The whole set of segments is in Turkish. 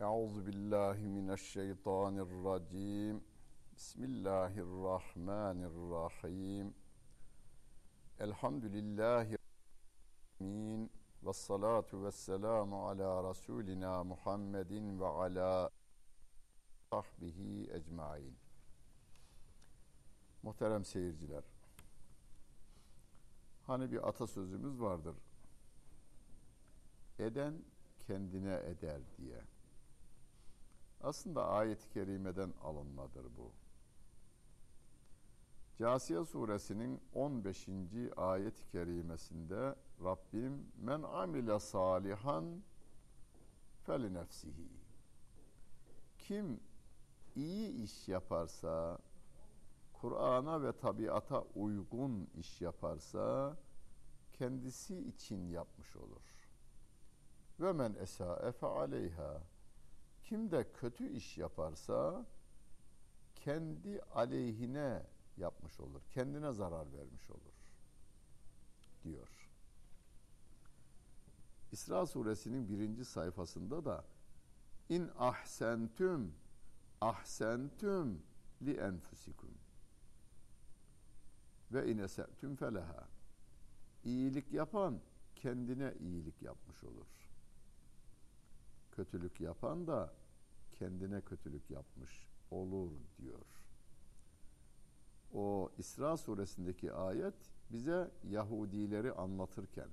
Euzu billahi mineşşeytanirracim. Bismillahirrahmanirrahim. Elhamdülillahi Amin. Ve salatu ve selamu ala Resulina Muhammedin ve ala sahbihi ecmain. Muhterem seyirciler. Hani bir atasözümüz vardır. Eden kendine eder diye. Aslında ayet-i kerimeden alınmadır bu. Casiye suresinin 15. ayet-i kerimesinde Rabbim men amile salihan fel nefsihi. Kim iyi iş yaparsa, Kur'an'a ve tabiata uygun iş yaparsa kendisi için yapmış olur. Ve men esa fe aleyha. Kim de kötü iş yaparsa kendi aleyhine yapmış olur. Kendine zarar vermiş olur. Diyor. İsra suresinin birinci sayfasında da in ahsentüm ahsentüm li enfusikum ve in esetüm feleha iyilik yapan kendine iyilik yapmış olur. Kötülük yapan da kendine kötülük yapmış olur diyor. O İsra suresindeki ayet bize Yahudileri anlatırken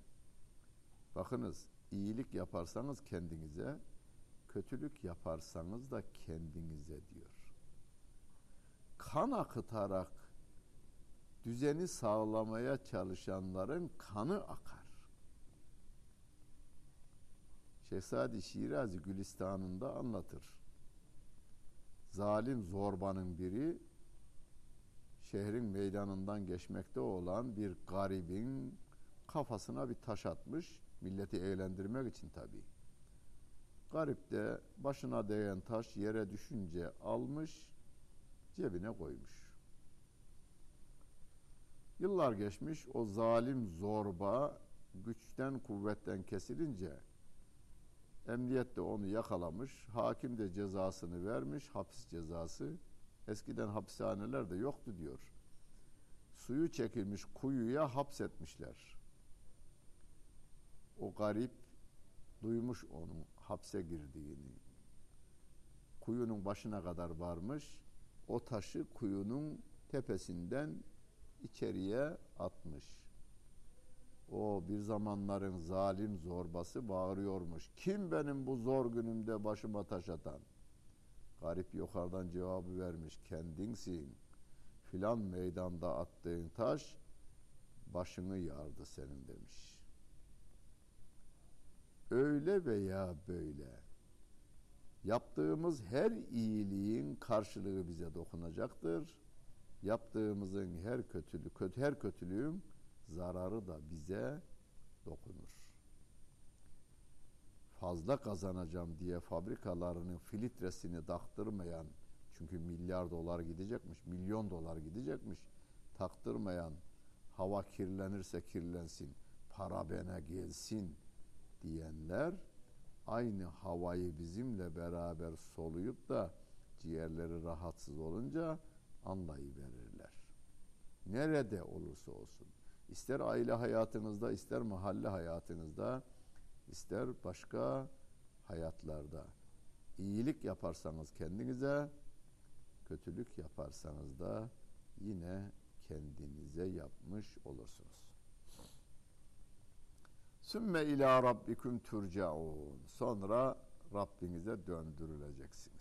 bakınız iyilik yaparsanız kendinize kötülük yaparsanız da kendinize diyor. Kan akıtarak düzeni sağlamaya çalışanların kanı akar. Şehzadi Şirazi Gülistan'ında anlatır. Zalim zorbanın biri şehrin meydanından geçmekte olan bir garibin kafasına bir taş atmış. Milleti eğlendirmek için tabi. Garip de başına değen taş yere düşünce almış, cebine koymuş. Yıllar geçmiş o zalim zorba güçten kuvvetten kesilince emniyet de onu yakalamış. Hakim de cezasını vermiş. Hapis cezası. Eskiden hapishaneler de yoktu diyor. Suyu çekilmiş kuyuya hapsetmişler. O garip duymuş onun hapse girdiğini. Kuyunun başına kadar varmış. O taşı kuyunun tepesinden içeriye atmış. O bir zamanların zalim zorbası bağırıyormuş. Kim benim bu zor günümde başıma taş atan? Garip yukarıdan cevabı vermiş. Kendinsin. Filan meydanda attığın taş başını yardı senin demiş. Öyle veya böyle yaptığımız her iyiliğin karşılığı bize dokunacaktır yaptığımızın her kötülük, kötü, her kötülüğün zararı da bize dokunur. Fazla kazanacağım diye fabrikalarının filtresini taktırmayan, çünkü milyar dolar gidecekmiş, milyon dolar gidecekmiş, taktırmayan, hava kirlenirse kirlensin, para bana gelsin diyenler, aynı havayı bizimle beraber soluyup da ciğerleri rahatsız olunca anlayıverirler. Nerede olursa olsun. İster aile hayatınızda, ister mahalle hayatınızda, ister başka hayatlarda. iyilik yaparsanız kendinize, kötülük yaparsanız da yine kendinize yapmış olursunuz. Sümme ila rabbikum turcaun. Sonra Rabbinize döndürüleceksiniz.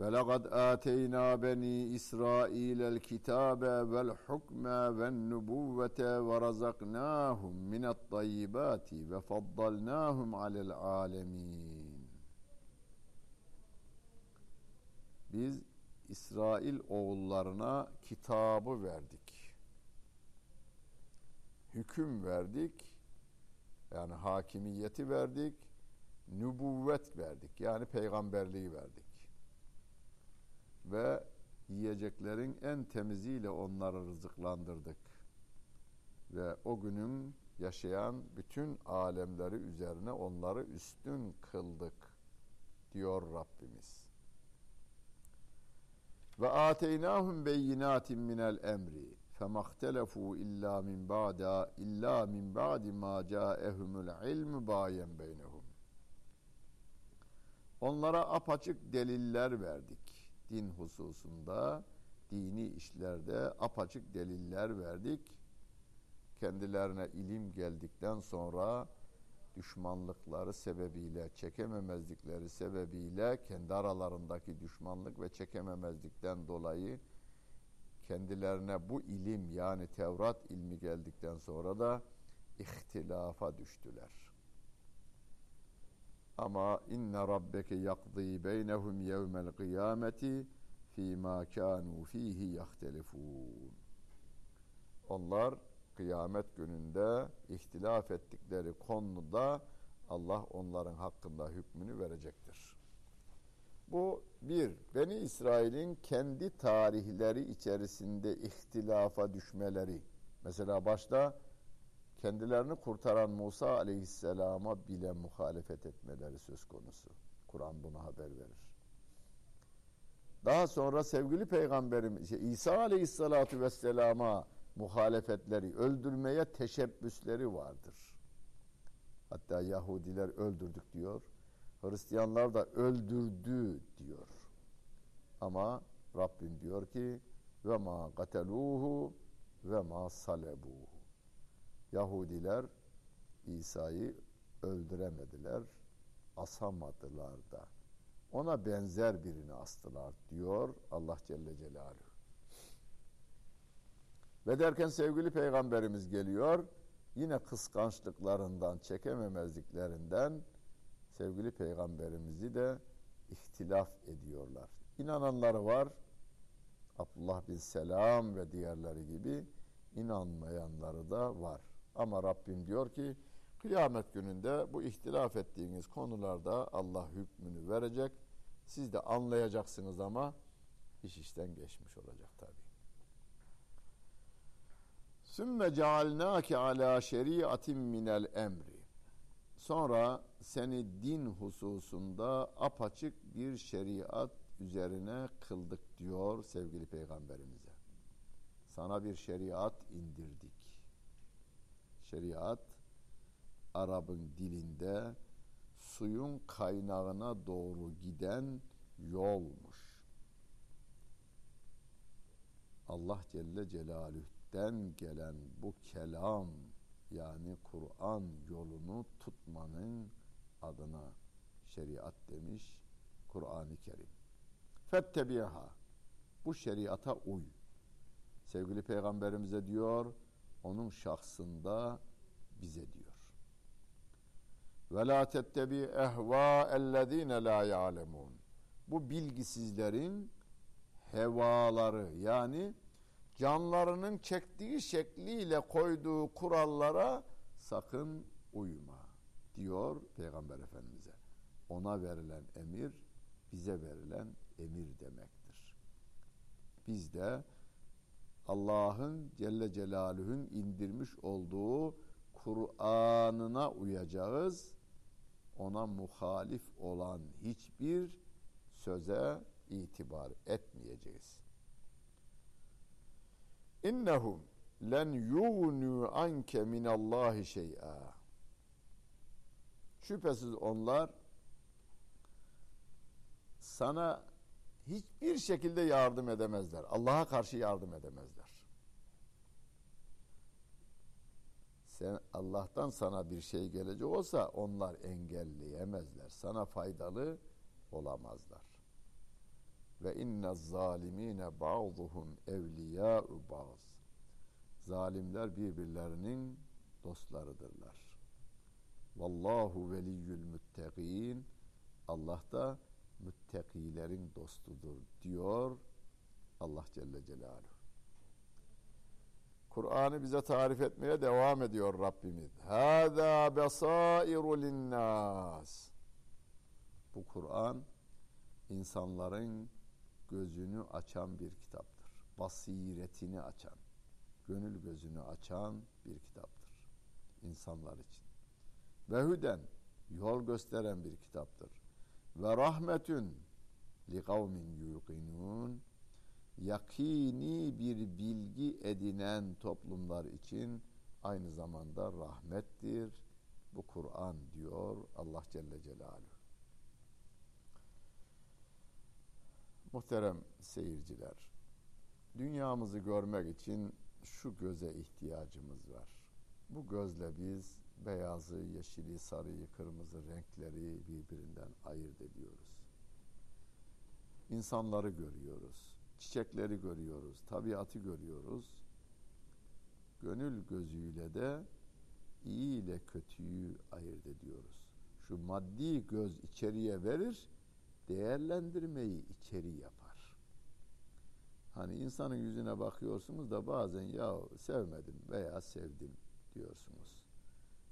ولقد آتينا بني إسرائيل الكتاب والحكم والنبوة ورزقناهم من الطيبات وفضلناهم على العالمين Biz İsrail oğullarına kitabı verdik. Hüküm verdik. Yani hakimiyeti verdik. Nübüvvet verdik. Yani peygamberliği verdik ve yiyeceklerin en temiziyle onları rızıklandırdık. Ve o günün yaşayan bütün alemleri üzerine onları üstün kıldık diyor Rabbimiz. Ve ateynahum beyinatin minel emri femahtelefu illa min ba'da illa min ba'di ma ca'ehumul ilmu bayen beynehum. Onlara apaçık deliller verdik din hususunda, dini işlerde apaçık deliller verdik. Kendilerine ilim geldikten sonra düşmanlıkları sebebiyle, çekememezlikleri sebebiyle kendi aralarındaki düşmanlık ve çekememezlikten dolayı kendilerine bu ilim yani Tevrat ilmi geldikten sonra da ihtilafa düştüler. Ama inne rabbeke yakdi beynehum yevmel kıyameti fîmâ kânû fîhî yahtelifûn. Onlar kıyamet gününde ihtilaf ettikleri konuda Allah onların hakkında hükmünü verecektir. Bu bir, Beni İsrail'in kendi tarihleri içerisinde ihtilafa düşmeleri. Mesela başta kendilerini kurtaran Musa aleyhisselama bile muhalefet etmeleri söz konusu. Kur'an bunu haber verir. Daha sonra sevgili peygamberim şey, İsa aleyhissalatu vesselama muhalefetleri, öldürmeye teşebbüsleri vardır. Hatta Yahudiler öldürdük diyor. Hristiyanlar da öldürdü diyor. Ama Rabbim diyor ki ve ma gateluhu ve ma salebuhu. Yahudiler İsa'yı öldüremediler, asamadılar da. Ona benzer birini astılar diyor Allah Celle Celaluhu. Ve derken sevgili peygamberimiz geliyor. Yine kıskançlıklarından, çekememezliklerinden sevgili peygamberimizi de ihtilaf ediyorlar. İnananları var. Abdullah bin Selam ve diğerleri gibi inanmayanları da var. Ama Rabbim diyor ki kıyamet gününde bu ihtilaf ettiğiniz konularda Allah hükmünü verecek. Siz de anlayacaksınız ama iş işten geçmiş olacak tabi. Sümme cealnâke alâ şeriatin minel emri. Sonra seni din hususunda apaçık bir şeriat üzerine kıldık diyor sevgili peygamberimize. Sana bir şeriat indirdik. Şeriat Arap'ın dilinde suyun kaynağına doğru giden yolmuş. Allah Celle Celaluh'ten gelen bu kelam yani Kur'an yolunu tutmanın adına şeriat demiş Kur'an-ı Kerim. Fettebiha. Bu şeriata uy. Sevgili peygamberimize diyor, onun şahsında bize diyor. Ve la tettebi ehva ellezine la ya'lemun. Bu bilgisizlerin hevaları yani canlarının çektiği şekliyle koyduğu kurallara sakın uyma diyor Peygamber Efendimiz'e. Ona verilen emir bize verilen emir demektir. Biz de Allah'ın Celle Celaluhu'nun indirmiş olduğu Kur'an'ına uyacağız. Ona muhalif olan hiçbir söze itibar etmeyeceğiz. İnnehum len yugnu anke minallahi şey'a. Şüphesiz onlar sana hiçbir şekilde yardım edemezler. Allah'a karşı yardım edemezler. Sen Allah'tan sana bir şey gelecek olsa onlar engelleyemezler. Sana faydalı olamazlar. Ve inne zalimine ba'duhum evliya'u ba'z. Zalimler birbirlerinin dostlarıdırlar. Vallahu veliyyül müttegin. Allah da müttakilerin dostudur diyor Allah Celle Celaluhu. Kur'an'ı bize tarif etmeye devam ediyor Rabbimiz. Hâzâ besâiru linnâs. Bu Kur'an insanların gözünü açan bir kitaptır. Basiretini açan, gönül gözünü açan bir kitaptır. insanlar için. Ve hüden yol gösteren bir kitaptır. Ve rahmetün li kavmin yuqinun yakini bir bilgi edinen toplumlar için aynı zamanda rahmettir. Bu Kur'an diyor Allah Celle Celaluhu. Muhterem seyirciler, dünyamızı görmek için şu göze ihtiyacımız var. Bu gözle biz beyazı, yeşili, sarıyı, kırmızı renkleri birbirinden ayırt ediyoruz. İnsanları görüyoruz, çiçekleri görüyoruz, tabiatı görüyoruz. Gönül gözüyle de iyi ile kötüyü ayırt ediyoruz. Şu maddi göz içeriye verir, değerlendirmeyi içeri yapar. Hani insanın yüzüne bakıyorsunuz da bazen ya sevmedim veya sevdim diyorsunuz.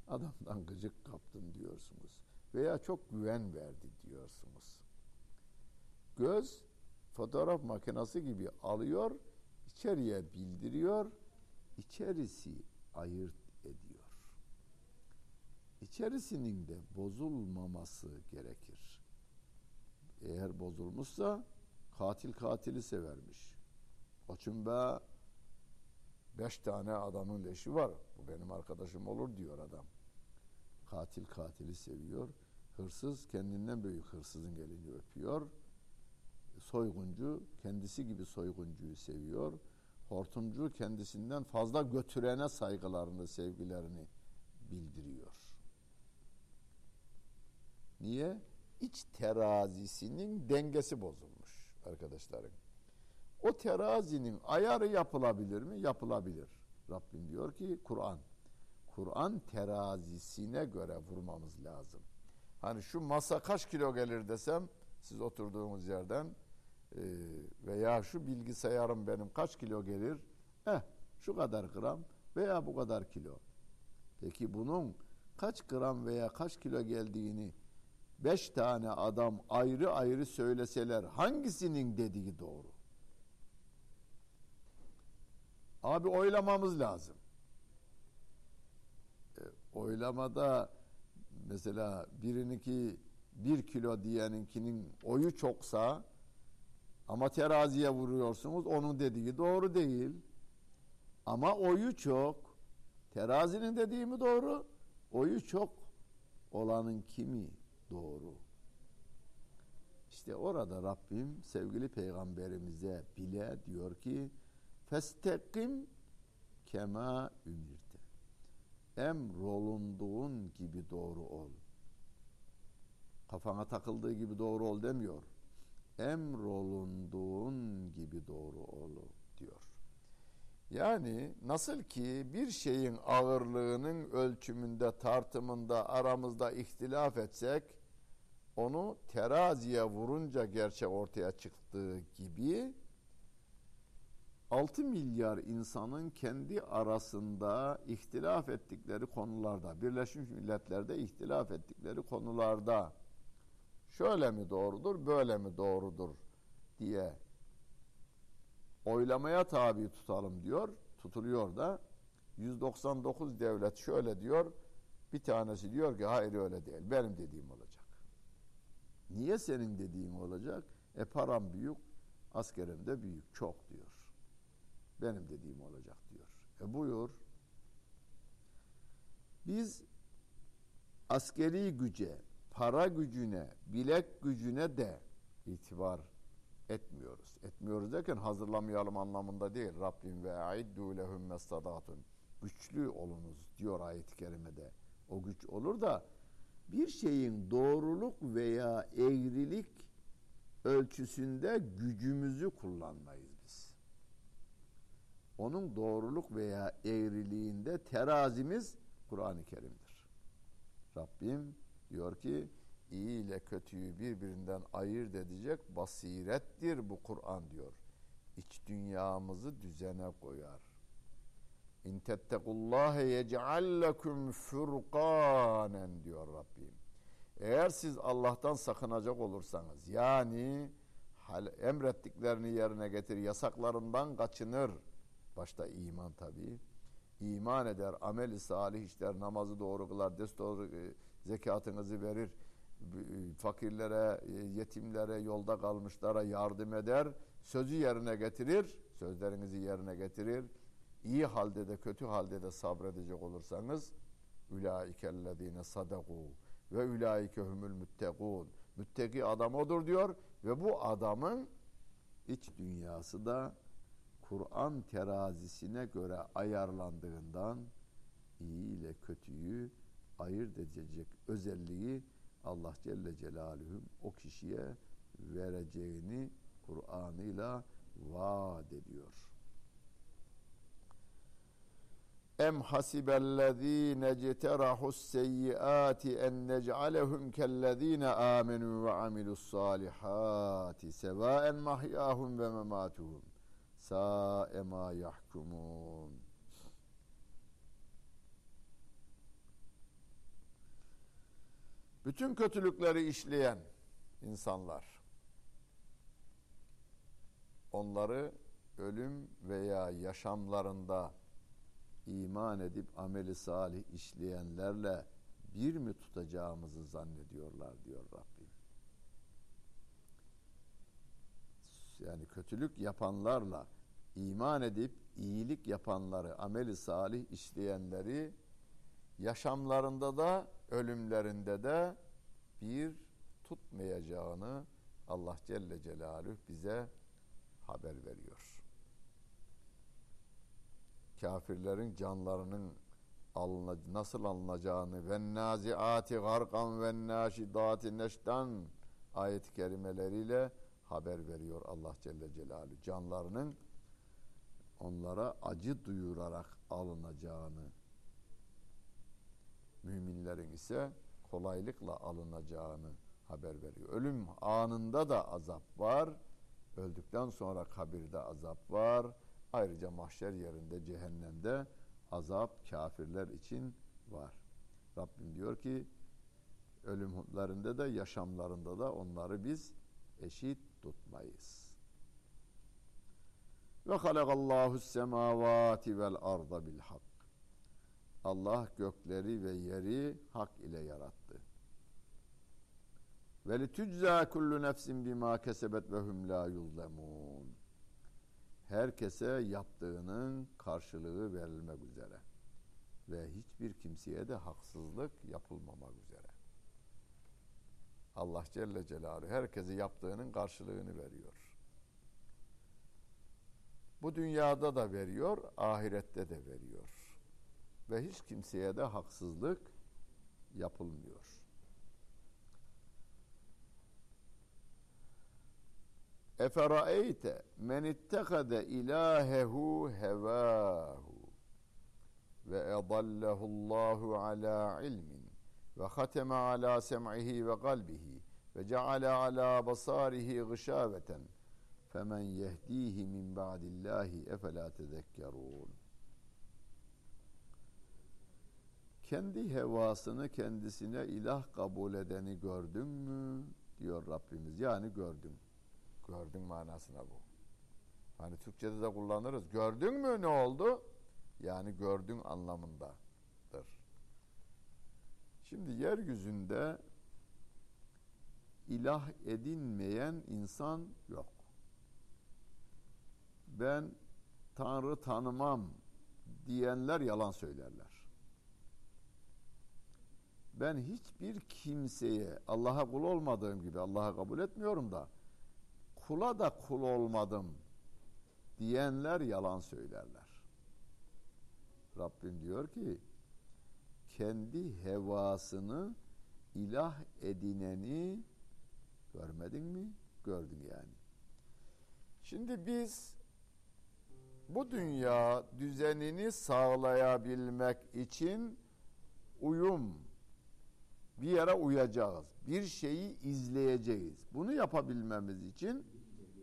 Adamdan gıcık kaptım diyorsunuz. Veya çok güven verdi diyorsunuz. Göz fotoğraf makinesi gibi alıyor, içeriye bildiriyor, içerisi ayırt ediyor. İçerisinin de bozulmaması gerekir. Eğer bozulmuşsa katil katili severmiş. Koçum be beş tane adamın leşi var. Bu benim arkadaşım olur diyor adam. Katil katili seviyor. Hırsız kendinden büyük hırsızın elini öpüyor. Soyguncu kendisi gibi soyguncuyu seviyor. Hortumcu kendisinden fazla götürene saygılarını, sevgilerini bildiriyor. Niye? İç terazisinin dengesi bozulmuş arkadaşlarım. O terazinin ayarı yapılabilir mi? Yapılabilir. Rabbim diyor ki Kur'an. Kur'an terazisine göre vurmamız lazım. Hani şu masa kaç kilo gelir desem siz oturduğunuz yerden veya şu bilgisayarım benim kaç kilo gelir? Eh şu kadar gram veya bu kadar kilo. Peki bunun kaç gram veya kaç kilo geldiğini beş tane adam ayrı ayrı söyleseler hangisinin dediği doğru? Abi oylamamız lazım. E, oylamada mesela birininki bir kilo diyeninkinin oyu çoksa ama teraziye vuruyorsunuz onun dediği doğru değil. Ama oyu çok. Terazinin dediği mi doğru? Oyu çok olanın kimi doğru? İşte orada Rabbim sevgili peygamberimize bile diyor ki Festekim kema ümirte. Emrolunduğun gibi doğru ol. Kafana takıldığı gibi doğru ol demiyor. Emrolunduğun gibi doğru ol diyor. Yani nasıl ki bir şeyin ağırlığının ölçümünde, tartımında aramızda ihtilaf etsek, onu teraziye vurunca gerçek ortaya çıktığı gibi 6 milyar insanın kendi arasında ihtilaf ettikleri konularda, Birleşmiş Milletler'de ihtilaf ettikleri konularda şöyle mi doğrudur, böyle mi doğrudur diye oylamaya tabi tutalım diyor. Tutuluyor da 199 devlet şöyle diyor. Bir tanesi diyor ki hayır öyle değil. Benim dediğim olacak. Niye senin dediğin olacak? E param büyük, askerim de büyük, çok diyor. Benim dediğim olacak diyor. E buyur. Biz askeri güce, para gücüne, bilek gücüne de itibar etmiyoruz. Etmiyoruz derken hazırlamayalım anlamında değil. Rabbim ve aiddu lehum mestadatun. Güçlü olunuz diyor ayet-i kerimede. O güç olur da bir şeyin doğruluk veya eğrilik ölçüsünde gücümüzü kullanmayız biz. Onun doğruluk veya eğriliğinde terazimiz Kur'an-ı Kerim'dir. Rabbim diyor ki iyi ile kötüyü birbirinden ayırt edecek basirettir bu Kur'an diyor. İç dünyamızı düzene koyar. İn tettekullâhe yec'al lekum diyor Rabbim. Eğer siz Allah'tan sakınacak olursanız yani emrettiklerini yerine getir, yasaklarından kaçınır. Başta iman tabii. iman eder, ameli salih işler, namazı doğru kılar, dest zekatınızı verir, e, fakirlere, e, yetimlere, yolda kalmışlara yardım eder, sözü yerine getirir, sözlerinizi yerine getirir, iyi halde de kötü halde de sabredecek olursanız ulaikellezine sadaku ve ulaike humul muttekun mütteki adam odur diyor ve bu adamın iç dünyası da Kur'an terazisine göre ayarlandığından iyi ile kötüyü ayırt edecek özelliği Allah Celle Celaluhu o kişiye vereceğini Kur'an'ıyla vaat ediyor. Em hasibellezine ceterahus seyyiati en nec'alehum kellezine amenu ve amilus salihati sevaen mahyahum ve mematuhum sa'e ma yahkumun. Bütün kötülükleri işleyen insanlar onları ölüm veya yaşamlarında iman edip ameli salih işleyenlerle bir mi tutacağımızı zannediyorlar diyor Rabbim. Yani kötülük yapanlarla iman edip iyilik yapanları, ameli salih işleyenleri yaşamlarında da ölümlerinde de bir tutmayacağını Allah Celle Celaluhu bize haber veriyor kafirlerin canlarının nasıl alınacağını ve naziati garkan ve naşidati neştan ayet-i kerimeleriyle haber veriyor Allah Celle Celaluhu. Canlarının onlara acı duyurarak alınacağını, müminlerin ise kolaylıkla alınacağını haber veriyor. Ölüm anında da azap var, öldükten sonra kabirde azap var, Ayrıca mahşer yerinde cehennemde azap kafirler için var. Rabbim diyor ki ölümlerinde de yaşamlarında da onları biz eşit tutmayız. Ve halakallahu semavati vel arda bil hak. Allah gökleri ve yeri hak ile yarattı. Ve li tücza kullu nefsin bima kesebet ve hum la yuzlemun herkese yaptığının karşılığı verilmek üzere ve hiçbir kimseye de haksızlık yapılmamak üzere. Allah Celle Celaluhu herkese yaptığının karşılığını veriyor. Bu dünyada da veriyor, ahirette de veriyor. Ve hiç kimseye de haksızlık yapılmıyor. Eferaeyte men ittekade ilahehu hevahu ve edallehu Allahu ala ilmin ve hateme ala sem'ihi ve kalbihi ve ceale ala basarihi gışaveten femen yehdihi min ba'dillahi efela tezekkerun kendi hevasını kendisine ilah kabul edeni gördün mü diyor Rabbimiz yani gördüm Gördün manasına bu. Hani Türkçe'de de kullanırız. Gördün mü ne oldu? Yani gördün anlamındadır. Şimdi yeryüzünde ilah edinmeyen insan yok. Ben Tanrı tanımam diyenler yalan söylerler. Ben hiçbir kimseye Allah'a kul olmadığım gibi Allah'a kabul etmiyorum da kula da kul olmadım diyenler yalan söylerler. Rabbim diyor ki kendi hevasını ilah edineni görmedin mi? Gördün yani. Şimdi biz bu dünya düzenini sağlayabilmek için uyum bir yere uyacağız. Bir şeyi izleyeceğiz. Bunu yapabilmemiz için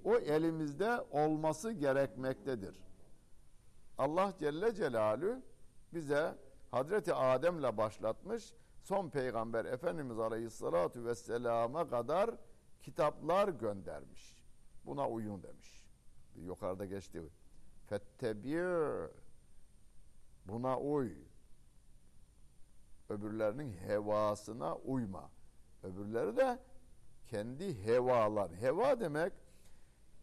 o elimizde olması gerekmektedir. Allah Celle Celalü bize Hazreti Adem'le başlatmış son peygamber Efendimiz Aleyhisselatü Vesselam'a kadar kitaplar göndermiş. Buna uyun demiş. Yukarıda geçti. Fettebi Buna uy. Öbürlerinin hevasına uyma. Öbürleri de kendi hevalar. Heva demek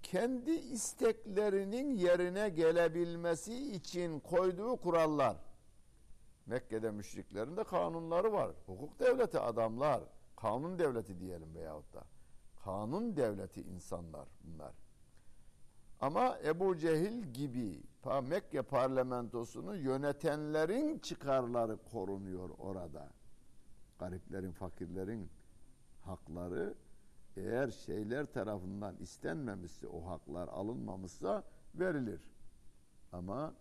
kendi isteklerinin yerine gelebilmesi için koyduğu kurallar. Mekke'de müşriklerin de kanunları var. Hukuk devleti adamlar. Kanun devleti diyelim veyahut da. Kanun devleti insanlar bunlar. Ama Ebu Cehil gibi Mekke parlamentosunu yönetenlerin çıkarları korunuyor orada. Gariplerin, fakirlerin hakları eğer şeyler tarafından istenmemişse, o haklar alınmamışsa verilir. Ama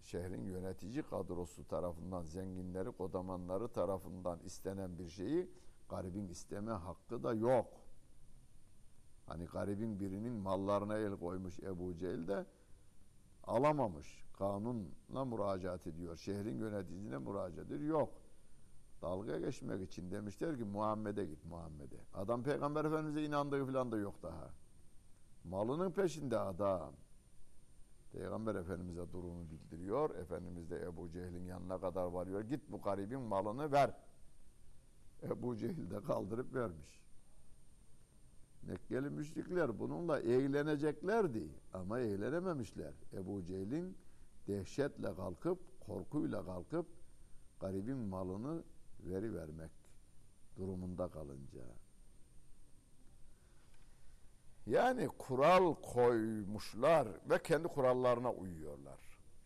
şehrin yönetici kadrosu tarafından, zenginleri, kodamanları tarafından istenen bir şeyi garibin isteme hakkı da yok. Hani garibin birinin mallarına el koymuş Ebu Cehil de alamamış. Kanunla müracaat ediyor. Şehrin yöneticisine müracaat ediyor. Yok. Dalga geçmek için demişler ki Muhammed'e git Muhammed'e. Adam Peygamber Efendimiz'e inandığı falan da yok daha. Malının peşinde adam. Peygamber Efendimiz'e durumu bildiriyor. Efendimiz de Ebu Cehil'in yanına kadar varıyor. Git bu garibin malını ver. Ebu Cehil de kaldırıp vermiş. Mekkeli müşrikler bununla eğleneceklerdi ama eğlenememişler. Ebu Cehil'in dehşetle kalkıp, korkuyla kalkıp garibin malını veri vermek durumunda kalınca. Yani kural koymuşlar ve kendi kurallarına uyuyorlar.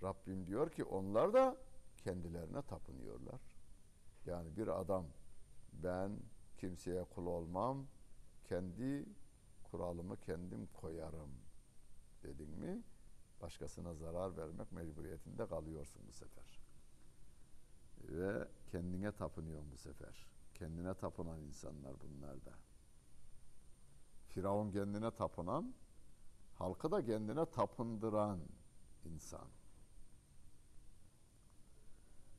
Rabbim diyor ki onlar da kendilerine tapınıyorlar. Yani bir adam ben kimseye kul olmam, kendi kuralımı kendim koyarım dedin mi başkasına zarar vermek mecburiyetinde kalıyorsun bu sefer. Ve kendine tapınıyorsun bu sefer. Kendine tapınan insanlar bunlar da. Firavun kendine tapınan, halkı da kendine tapındıran insan.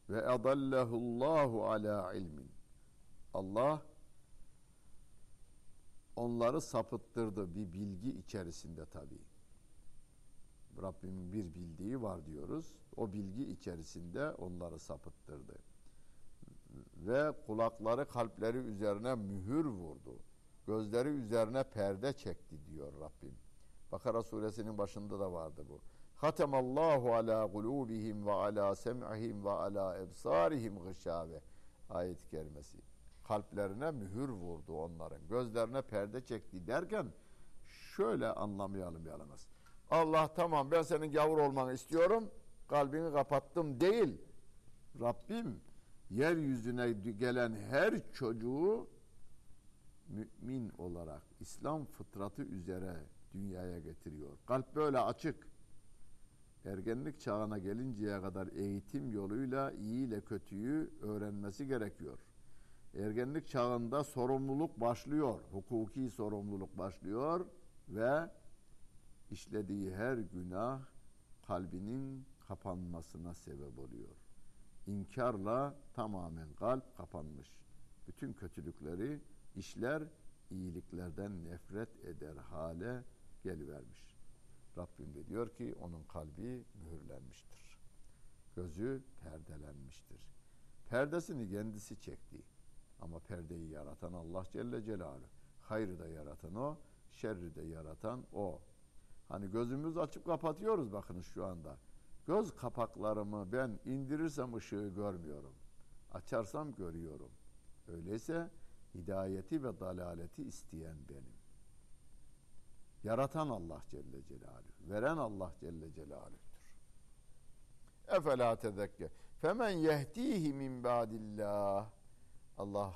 Ve adallahullahu ala ilmin. Allah onları sapıttırdı bir bilgi içerisinde tabi. Rabbimin bir bildiği var diyoruz. O bilgi içerisinde onları sapıttırdı. Ve kulakları kalpleri üzerine mühür vurdu. Gözleri üzerine perde çekti diyor Rabbim. Bakara suresinin başında da vardı bu. Hatemallahu ala kulubihim ve ala sem'ihim ve ala ebsarihim gışave. Ayet-i kerimesi kalplerine mühür vurdu onların. Gözlerine perde çekti derken şöyle anlamayalım yalnız. Allah tamam ben senin gavur olmanı istiyorum. Kalbini kapattım değil. Rabbim yeryüzüne gelen her çocuğu mümin olarak İslam fıtratı üzere dünyaya getiriyor. Kalp böyle açık. Ergenlik çağına gelinceye kadar eğitim yoluyla iyi ile kötüyü öğrenmesi gerekiyor ergenlik çağında sorumluluk başlıyor. Hukuki sorumluluk başlıyor ve işlediği her günah kalbinin kapanmasına sebep oluyor. İnkarla tamamen kalp kapanmış. Bütün kötülükleri işler, iyiliklerden nefret eder hale gelivermiş. Rabbim de diyor ki onun kalbi mühürlenmiştir. Gözü perdelenmiştir. Perdesini kendisi çekti. Ama perdeyi yaratan Allah Celle Celaluhu. Hayrı da yaratan o, şerri de yaratan o. Hani gözümüz açıp kapatıyoruz bakınız şu anda. Göz kapaklarımı ben indirirsem ışığı görmüyorum. Açarsam görüyorum. Öyleyse hidayeti ve dalaleti isteyen benim. Yaratan Allah Celle Celaluhu. Veren Allah Celle Celaluhu'dur. Efela tezekke. Femen yehdihi min ba'dillah. Allah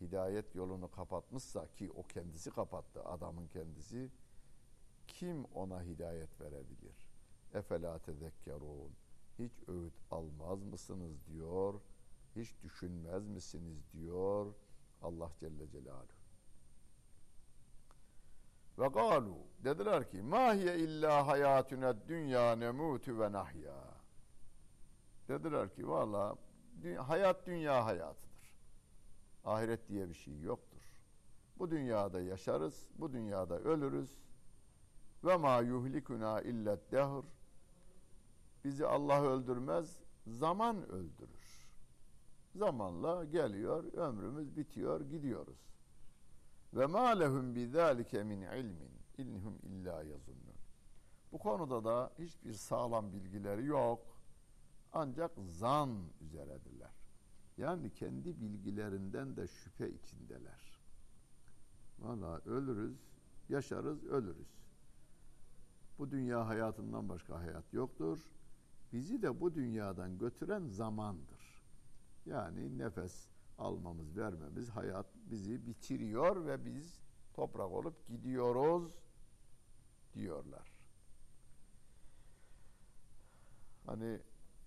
hidayet yolunu kapatmışsa ki o kendisi kapattı adamın kendisi kim ona hidayet verebilir? Efela tezekkerun. Hiç öğüt almaz mısınız diyor. Hiç düşünmez misiniz diyor Allah Celle Celaluhu. Ve galu dediler ki ma hiye illa hayatuna dünya nemutu ve nahya. Dediler ki valla hayat dünya hayatı. Ahiret diye bir şey yoktur. Bu dünyada yaşarız, bu dünyada ölürüz. Ve ma yuhlikuna illet dehr. Bizi Allah öldürmez, Zaman öldürür. Zamanla geliyor, ömrümüz bitiyor, gidiyoruz. Ve ma lehum bizalike min ilmin inhum illa yazunnun. Bu konuda da hiçbir sağlam bilgileri yok. Ancak zan üzeredirler. Yani kendi bilgilerinden de şüphe içindeler. Valla ölürüz, yaşarız, ölürüz. Bu dünya hayatından başka hayat yoktur. Bizi de bu dünyadan götüren zamandır. Yani nefes almamız, vermemiz, hayat bizi bitiriyor ve biz toprak olup gidiyoruz diyorlar. Hani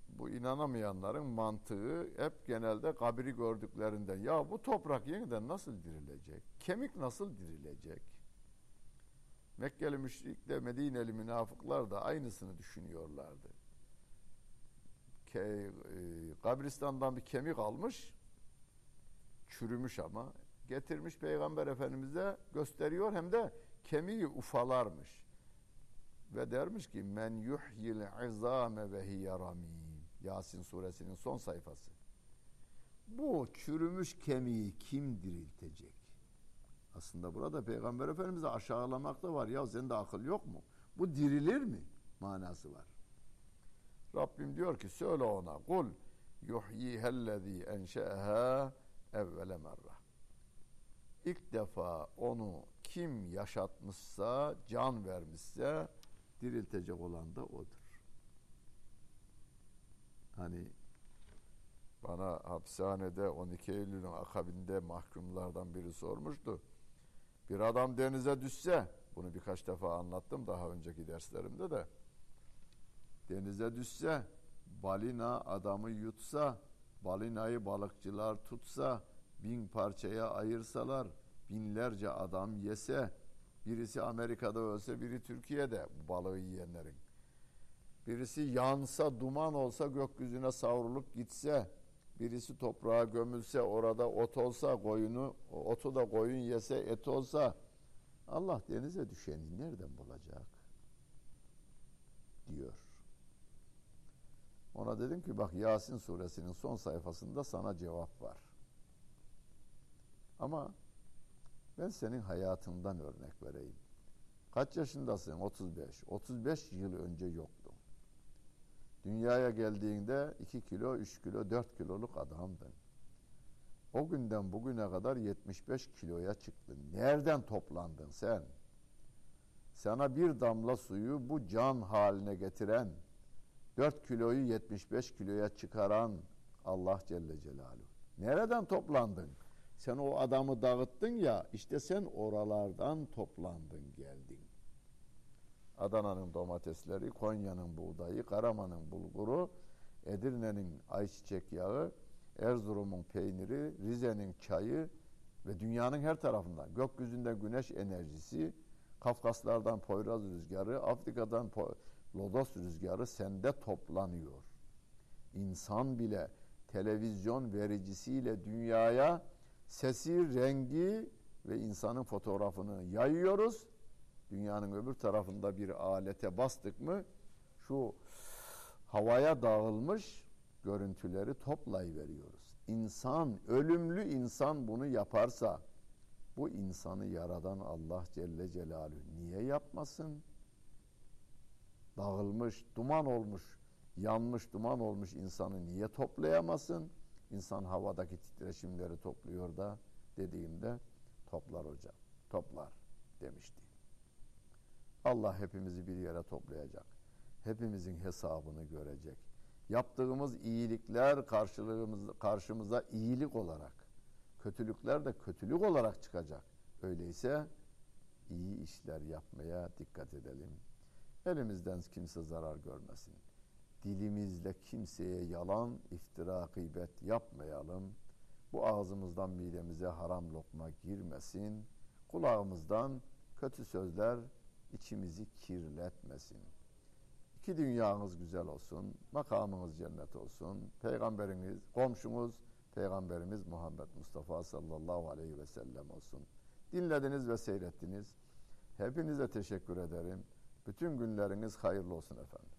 bu inanamayanların mantığı hep genelde kabri gördüklerinden ya bu toprak yeniden nasıl dirilecek? Kemik nasıl dirilecek? Mekkeli müşrikler, Medineli münafıklar da aynısını düşünüyorlardı. Ke, e, kabristandan bir kemik almış, çürümüş ama getirmiş Peygamber Efendimiz'e gösteriyor hem de kemiği ufalarmış. Ve dermiş ki men yuhyil izame ve hiye ramim. Yasin suresinin son sayfası. Bu çürümüş kemiği kim diriltecek? Aslında burada Peygamber Efendimiz'i aşağılamak da var. Ya sende akıl yok mu? Bu dirilir mi? Manası var. Rabbim diyor ki söyle ona kul yuhyihellezî enşe'ehâ evvele merra. İlk defa onu kim yaşatmışsa, can vermişse diriltecek olan da odur. Hani bana hapishanede 12 Eylül'ün akabinde mahkumlardan biri sormuştu. Bir adam denize düşse, bunu birkaç defa anlattım daha önceki derslerimde de. Denize düşse, balina adamı yutsa, balinayı balıkçılar tutsa, bin parçaya ayırsalar, binlerce adam yese, birisi Amerika'da ölse, biri Türkiye'de balığı yiyenlerin. Birisi yansa, duman olsa, gökyüzüne savrulup gitse, birisi toprağa gömülse, orada ot olsa, koyunu, otu da koyun yese, et olsa, Allah denize düşeni nereden bulacak? Diyor. Ona dedim ki bak Yasin suresinin son sayfasında sana cevap var. Ama ben senin hayatından örnek vereyim. Kaç yaşındasın? 35. 35 yıl önce yoktun. Dünyaya geldiğinde 2 kilo, 3 kilo, 4 kiloluk adamdın. O günden bugüne kadar 75 kiloya çıktın. Nereden toplandın sen? Sana bir damla suyu bu can haline getiren, 4 kiloyu 75 kiloya çıkaran Allah Celle Celaluhu. Nereden toplandın? Sen o adamı dağıttın ya, işte sen oralardan toplandın, geldin. Adana'nın domatesleri, Konya'nın buğdayı, Karaman'ın bulguru, Edirne'nin ayçiçek yağı, Erzurum'un peyniri, Rize'nin çayı ve dünyanın her tarafından gökyüzünden güneş enerjisi, Kafkaslardan Poyraz rüzgarı, Afrika'dan Lodos rüzgarı sende toplanıyor. İnsan bile televizyon vericisiyle dünyaya sesi, rengi ve insanın fotoğrafını yayıyoruz. Dünyanın öbür tarafında bir alete bastık mı şu havaya dağılmış görüntüleri toplayıveriyoruz. İnsan, ölümlü insan bunu yaparsa bu insanı yaradan Allah Celle Celaluhu niye yapmasın? Dağılmış, duman olmuş, yanmış, duman olmuş insanı niye toplayamasın? İnsan havadaki titreşimleri topluyor da dediğimde toplar hocam, toplar demişti. Allah hepimizi bir yere toplayacak. Hepimizin hesabını görecek. Yaptığımız iyilikler karşılığımız, karşımıza iyilik olarak, kötülükler de kötülük olarak çıkacak. Öyleyse iyi işler yapmaya dikkat edelim. Elimizden kimse zarar görmesin. Dilimizle kimseye yalan, iftira, gıybet yapmayalım. Bu ağzımızdan midemize haram lokma girmesin. Kulağımızdan kötü sözler içimizi kirletmesin. İki dünyanız güzel olsun, makamınız cennet olsun, peygamberiniz, komşunuz, peygamberimiz Muhammed Mustafa sallallahu aleyhi ve sellem olsun. Dinlediniz ve seyrettiniz. Hepinize teşekkür ederim. Bütün günleriniz hayırlı olsun efendim.